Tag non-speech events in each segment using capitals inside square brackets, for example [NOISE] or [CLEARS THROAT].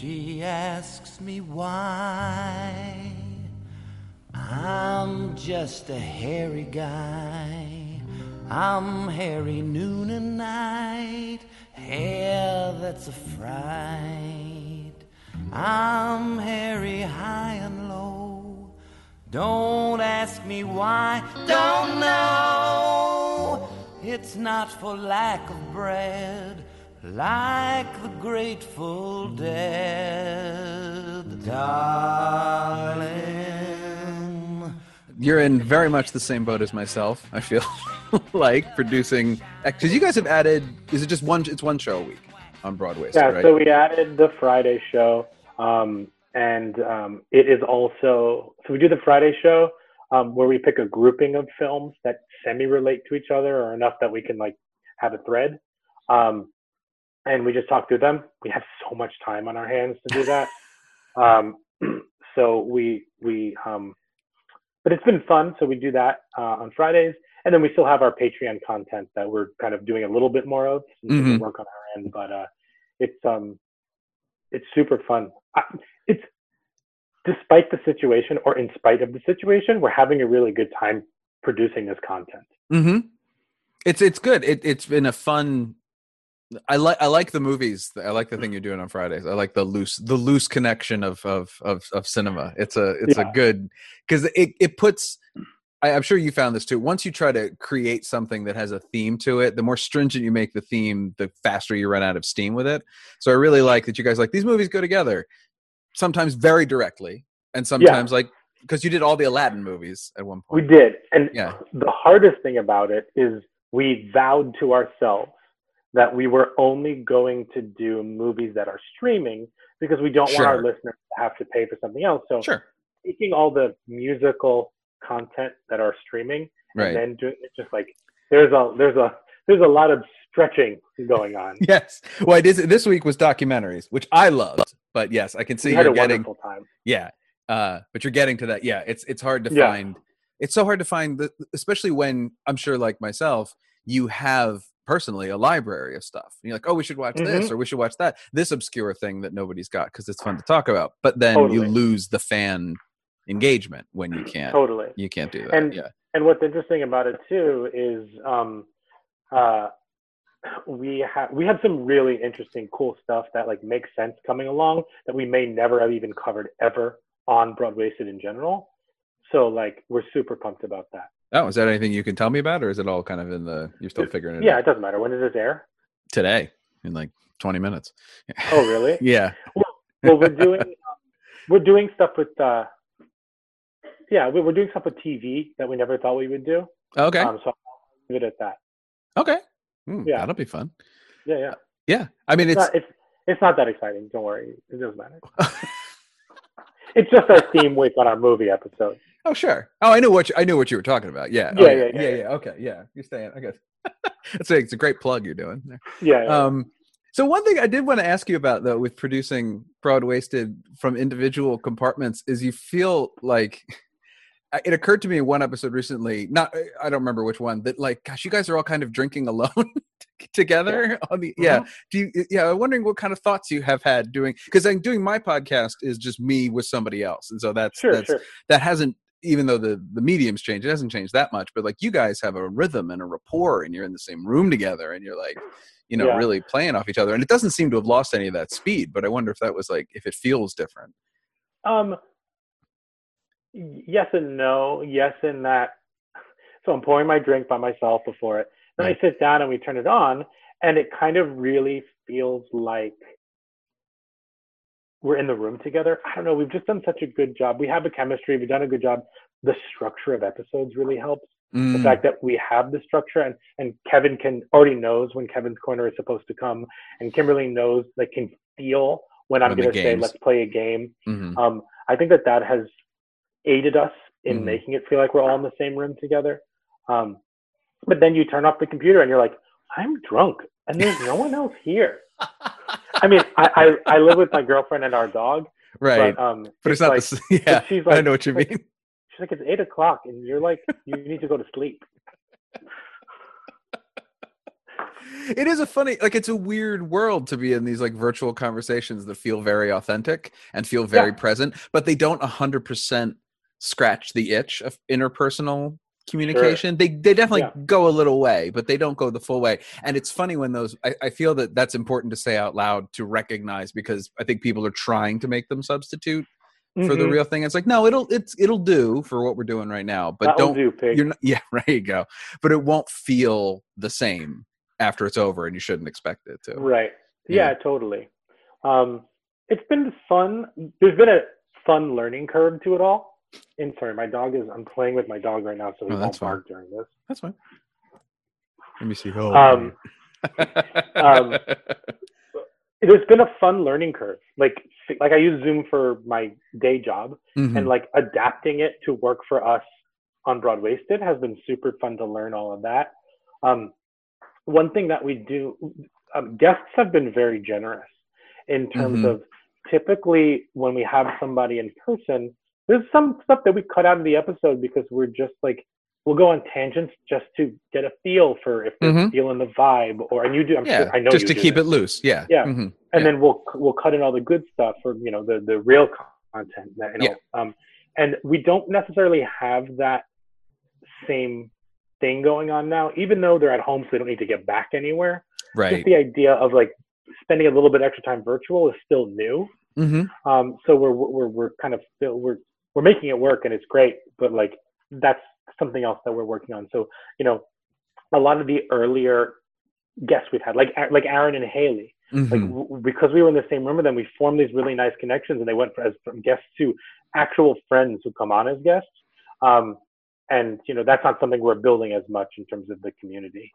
She asks me why. I'm just a hairy guy. I'm hairy noon and night. Hair that's a fright. I'm hairy high and low. Don't ask me why. Don't know. It's not for lack of bread like the Grateful Dead, darling. You're in very much the same boat as myself. I feel [LAUGHS] like producing because you guys have added. Is it just one? It's one show a week on Broadway. Yeah. right? So we added the Friday show, um, and um, it is also so we do the Friday show um, where we pick a grouping of films that semi relate to each other or enough that we can like have a thread. Um, and we just talk through them. We have so much time on our hands to do that. [LAUGHS] um, [CLEARS THROAT] so we we um, but it's been fun. So we do that uh, on Fridays, and then we still have our Patreon content that we're kind of doing a little bit more of. Since we Mhm. work on our end, but uh, it's um, it's super fun. I, it's despite the situation, or in spite of the situation, we're having a really good time producing this content. Mm-hmm. It's it's good. It it's been a fun. I like I like the movies. I like the mm-hmm. thing you're doing on Fridays. I like the loose the loose connection of of of, of cinema. It's a it's Yeah. a good because it it puts. I, I'm sure you found this too. Once you try to create something that has a theme to it, the more stringent you make the theme, the faster you run out of steam with it. So I really like that you guys like these movies go together. Sometimes very directly, and sometimes like because you did all the Aladdin movies at one point. We did, and Yeah. the hardest thing about it is we vowed to ourselves that we were only going to do movies that are streaming because we don't want our listeners to have to pay for something else. So Sure. taking all the musical content that are streaming Right. and then doing it's just like there's a there's a there's a lot of stretching going on. [LAUGHS] Yes. Well, it is. This week was documentaries, which I loved. But yes, I can see you're getting. Yeah. Uh, but you're getting to that. Yeah. It's it's hard to Yeah. find. It's so hard to find, the, especially when I'm sure, like myself, you have personally a library of stuff. And you're like, oh, we should watch this Mm-hmm. or we should watch that. This obscure thing that nobody's got because it's fun to talk about. But then you lose the fan engagement when you can't. Totally. You can't do that. And- yeah. and what's interesting about it too is um, uh, we have we have some really interesting, cool stuff that like makes sense coming along that we may never have even covered ever on Broadwaysted in general. So like we're super pumped about that. Oh, is that anything you can tell me about, or is it all kind of in the? You're still figuring it Yeah, out it doesn't matter. When does this air? today in like 20 minutes. Oh, really? [LAUGHS] Yeah. well, we're doing um, we're doing stuff with uh, yeah, we- we're doing stuff with TV that we never thought we would do. Okay. Um, so I'll leave it at that. Okay. Hmm, Yeah. That'll be fun. Yeah, yeah. Yeah. I mean, It's it's not, it's it's not that exciting. Don't worry. It doesn't matter. [LAUGHS] It's just our theme week on our movie episode. Oh sure. Oh, I knew what you, I knew what you were talking about. Yeah. Oh, Yeah, yeah, yeah, yeah, yeah, yeah. Okay. Yeah. You're staying. I guess. [LAUGHS] it's a, it's a great plug you're doing. There. Yeah. yeah. Um. So one thing I did want to ask you about though, with producing Broadwaysted from individual compartments, is you feel like it occurred to me in one episode recently. Not I don't remember which one. That like, gosh, you guys are all kind of drinking alone [LAUGHS] together on the yeah. do you yeah i'm wondering what kind of thoughts you have had doing because i'm doing my podcast is just me with somebody else and so that's sure, that's sure. that hasn't even though the the medium's changed it hasn't changed that much but like you guys have a rhythm and a rapport and you're in the same room together and you're like you know Yeah. really playing off each other and it doesn't seem to have lost any of that speed but i wonder if that was like if it feels different Um, yes and no. Yes, in that. So I'm pouring my drink by myself before it. Then Right. I sit down and we turn it on, and it kind of really feels like we're in the room together. I don't know. We've just done such a good job. We have a chemistry. We've done a good job. The structure of episodes really helps. the Mm, fact that we have the structure and and Kevin can already knows when Kevin's corner is supposed to come and Kimberly knows like can feel when I'm going to say let's play a game. mhm. Um, I think that that has aided us in Mhm. making it feel like we're all in the same room together. Um, but then you turn off the computer and you're like, I'm drunk and there's no one else here. [LAUGHS] I mean, I, I, I live with my girlfriend and our dog, right but um, but it's not like, the yeah she's i know what you like- mean she's like, it's eight o'clock and you're like, you need to go to sleep. it is a funny like it's a weird world to be in these like virtual conversations that feel very authentic and feel very Yeah. present but they don't 100% scratch the itch of interpersonal communication they they definitely Yeah. go a little way but they don't go the full way and it's funny when those I, I feel that that's important to say out loud to recognize because i think people are trying to make them substitute for the Mhm. real thing it's like no it'll it's it'll do for what we're doing right now but That'll don't do, pig. you're not [LAUGHS] yeah right you go but it won't feel the same after it's over and you shouldn't expect it to Right. Yeah. Yeah, totally. Um, it's been fun. There's been a fun learning curve to it all. And sorry, my dog is. I'm playing with my dog right now, so he Oh, won't fine. bark during this. that's fine let me see oh Um, [LAUGHS] um, There's been a fun learning curve. Like, like I use Zoom for my day job, Mhm. and like adapting it to work for us on Broadwaysted has been super fun to learn all of that. Um, one thing that we do, um, guests have been very generous in terms Mhm. of typically when we have somebody in person, there's some stuff that we cut out of the episode because we're just like, we'll go on tangents just to get a feel for if they're Mhm. feeling the vibe or, and you do, I'm yeah sure, I know just to keep this it loose yeah Yeah. Mhm. and Yeah. then we'll we'll cut in all the good stuff for you know the the real content that you know Yeah. um and we don't necessarily have that same thing going on now even though they're at home so they don't need to get back anywhere right just the idea of like spending a little bit extra time virtual is still new hmm um so we're we're we're kind of still we're we're making it work and it's great but like that's something else that we're working on so you know a lot of the earlier guests we've had like like Aaron and Haley like hmm w- because we were in the same room with them, we formed these really nice connections, and they went from, as from guests to actual friends who come on as guests. Um, and you know that's not something we're building as much in terms of the community.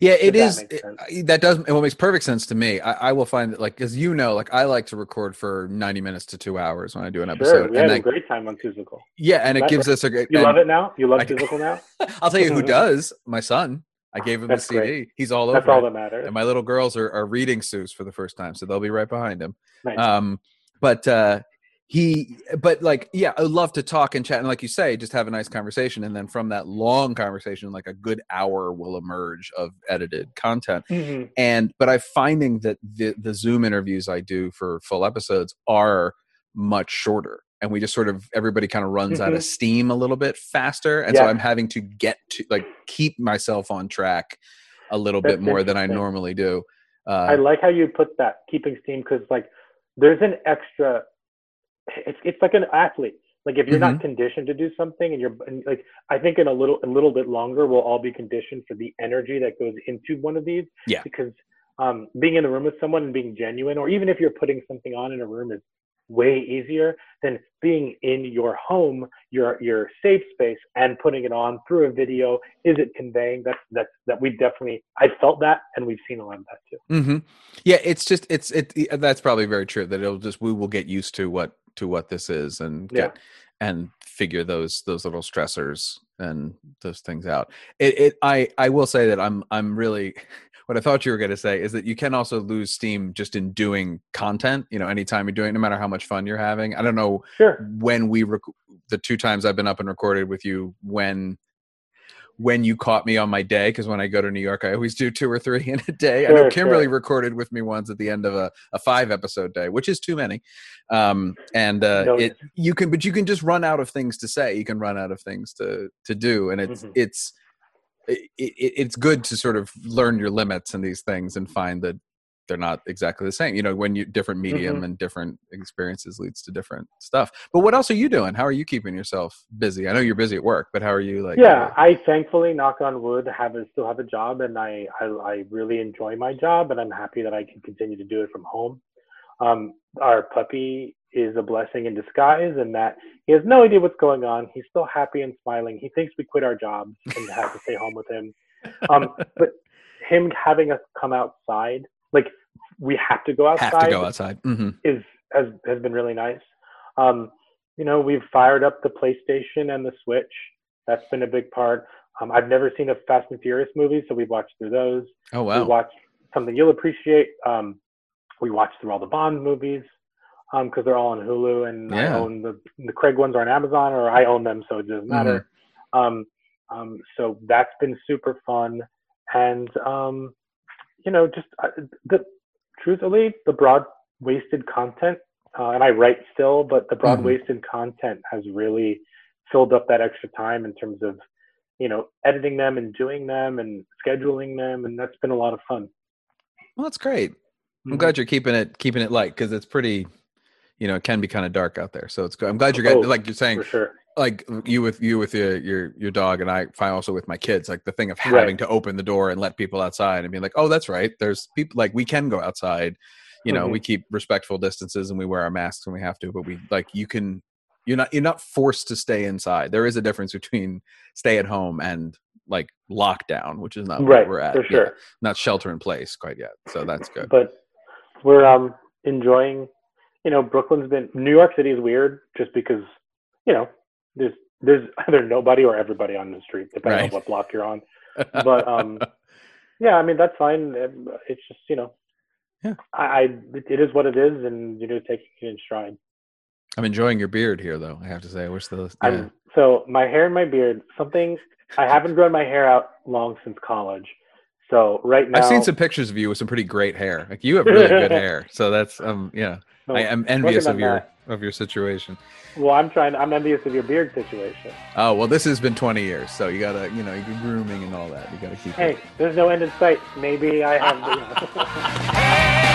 Yeah it that is it- that does it makes perfect sense to me I, I will find that like as you know like i like to record for 90 minutes to two hours when i do an Sure, episode we and had a great time on Physical. yeah and it That- gives us a great You and- love it now? You love Physical now? [LAUGHS] I'll tell you who [LAUGHS] does. My son. I gave him That's the CD. great. He's all over. That's all that matters. And my little girls are, are reading Seuss for the first time, so they'll be right behind him. Nice. Um, but uh, he, but like, yeah, I love to talk and chat, and like you say, just have a nice conversation, and then from that long conversation, like a good hour will emerge of edited content. Mhm. And but I'm finding that the the Zoom interviews I do for full episodes are much shorter. And we just sort of everybody kind of runs out of Mhm. steam a little bit faster. And so I'm having to get to like keep myself on track a little bit more than I normally do. I Uh, like how you put that keeping steam because like there's an extra. It's it's like an athlete. Like if you're Mm-hmm. not conditioned to do something, and you're and like I think in a little a little bit longer, we'll all be conditioned for the energy that goes into one of these. Yeah. Because um, being in the room with someone and being genuine, or even if you're putting something on in a room, is way easier than being in your home, your your safe space, and putting it on through a video. Is it conveying? That's that's that we definitely I felt that, and we've seen a lot of that too. mhm. Yeah, it's just it's it. That's probably very true. That it'll just we will get used to what to what this is and Yeah. get and figure those those little stressors and those things out. It, it I I will say that I'm I'm really [LAUGHS] what I thought you were going to say is that you can also lose steam just in doing content. You know, anytime you're doing, no matter how much fun you're having. I don't know Sure. when we rec- the two times I've been up and recorded with you when when you caught me on my day because when I go to New York I always do two or three [LAUGHS] in a day. I know Kimberly sure. recorded with me once at the end of a, a five episode day, which is too many. Um, and uh, it you can but you can just run out of things to say. You can run out of things to to do, and it's Mhm. it's it, it, it's good to sort of learn your limits and these things and find that they're not exactly the same. You know, when you different medium Mhm. and different experiences leads to different stuff. But what else are you doing? How are you keeping yourself busy? I know you're busy at work, but how are you like? yeah uh, i thankfully knock on wood have a, still have a job and I, I i really enjoy my job and i'm happy that i can continue to do it from home um our puppy is a blessing in disguise and that he has no idea what's going on he's still happy and smiling he thinks we quit our jobs and have to stay home with him um but him having us come outside like we have to go outside have to go outside. hmm is has has been really nice. Um, you know, we've fired up the PlayStation and the Switch. That's been a big part. Um, I've never seen a Fast and Furious movie, so we've watched through those. Oh We wow. watched something you'll appreciate. Um, we watched through all the Bond movies because they're all on Hulu, and I own the the Craig ones are on Amazon, or I own them, so it doesn't matter. Mm-hmm. Um, um, so that's been super fun, and um, you know, just uh, the truthfully, the broad wasted content, uh, and I write still, but the Broadwaysted mm-hmm. content has really filled up that extra time in terms of, you know, editing them and doing them and scheduling them, and that's been a lot of fun. Well, that's great. I'm mm-hmm. glad you're keeping it keeping it light because it's pretty, you know, it can be kind of dark out there. So it's good. I'm glad you're getting oh, like you're saying, sure. like you with you with your your your dog and I find also with my kids, like the thing of having right. to open the door and let people outside and being like, oh, that's right. There's people like we can go outside. You know, mm-hmm. we keep respectful distances and we wear our masks when we have to, but we like you can you're not you're not forced to stay inside. There is a difference between stay at home and like lockdown, which is not right, we're at. For sure. Yeah, not shelter in place quite yet. So that's good. But we're um enjoying you know, Brooklyn's been New York City is weird just because, you know, there's there's [LAUGHS] either nobody or everybody on the street, depending right. on what block you're on. [LAUGHS] But um yeah, I mean that's fine. It's just, you know, yeah. I, I it is what it is and you know, taking it in stride. I'm enjoying your beard here though, I have to say. I wish the yeah. so my hair and my beard, something I haven't grown my hair out long since college. So right now, I've seen some pictures of you with some pretty great hair. Like you have really good [LAUGHS] hair. So that's um yeah, no, I am envious of your that. of your situation. Well, I'm trying. I'm envious of your beard situation. Oh well, this has been 20 years, so you gotta you know you're grooming and all that. You gotta keep. Hey, it. there's no end in sight. Maybe I have. [LAUGHS]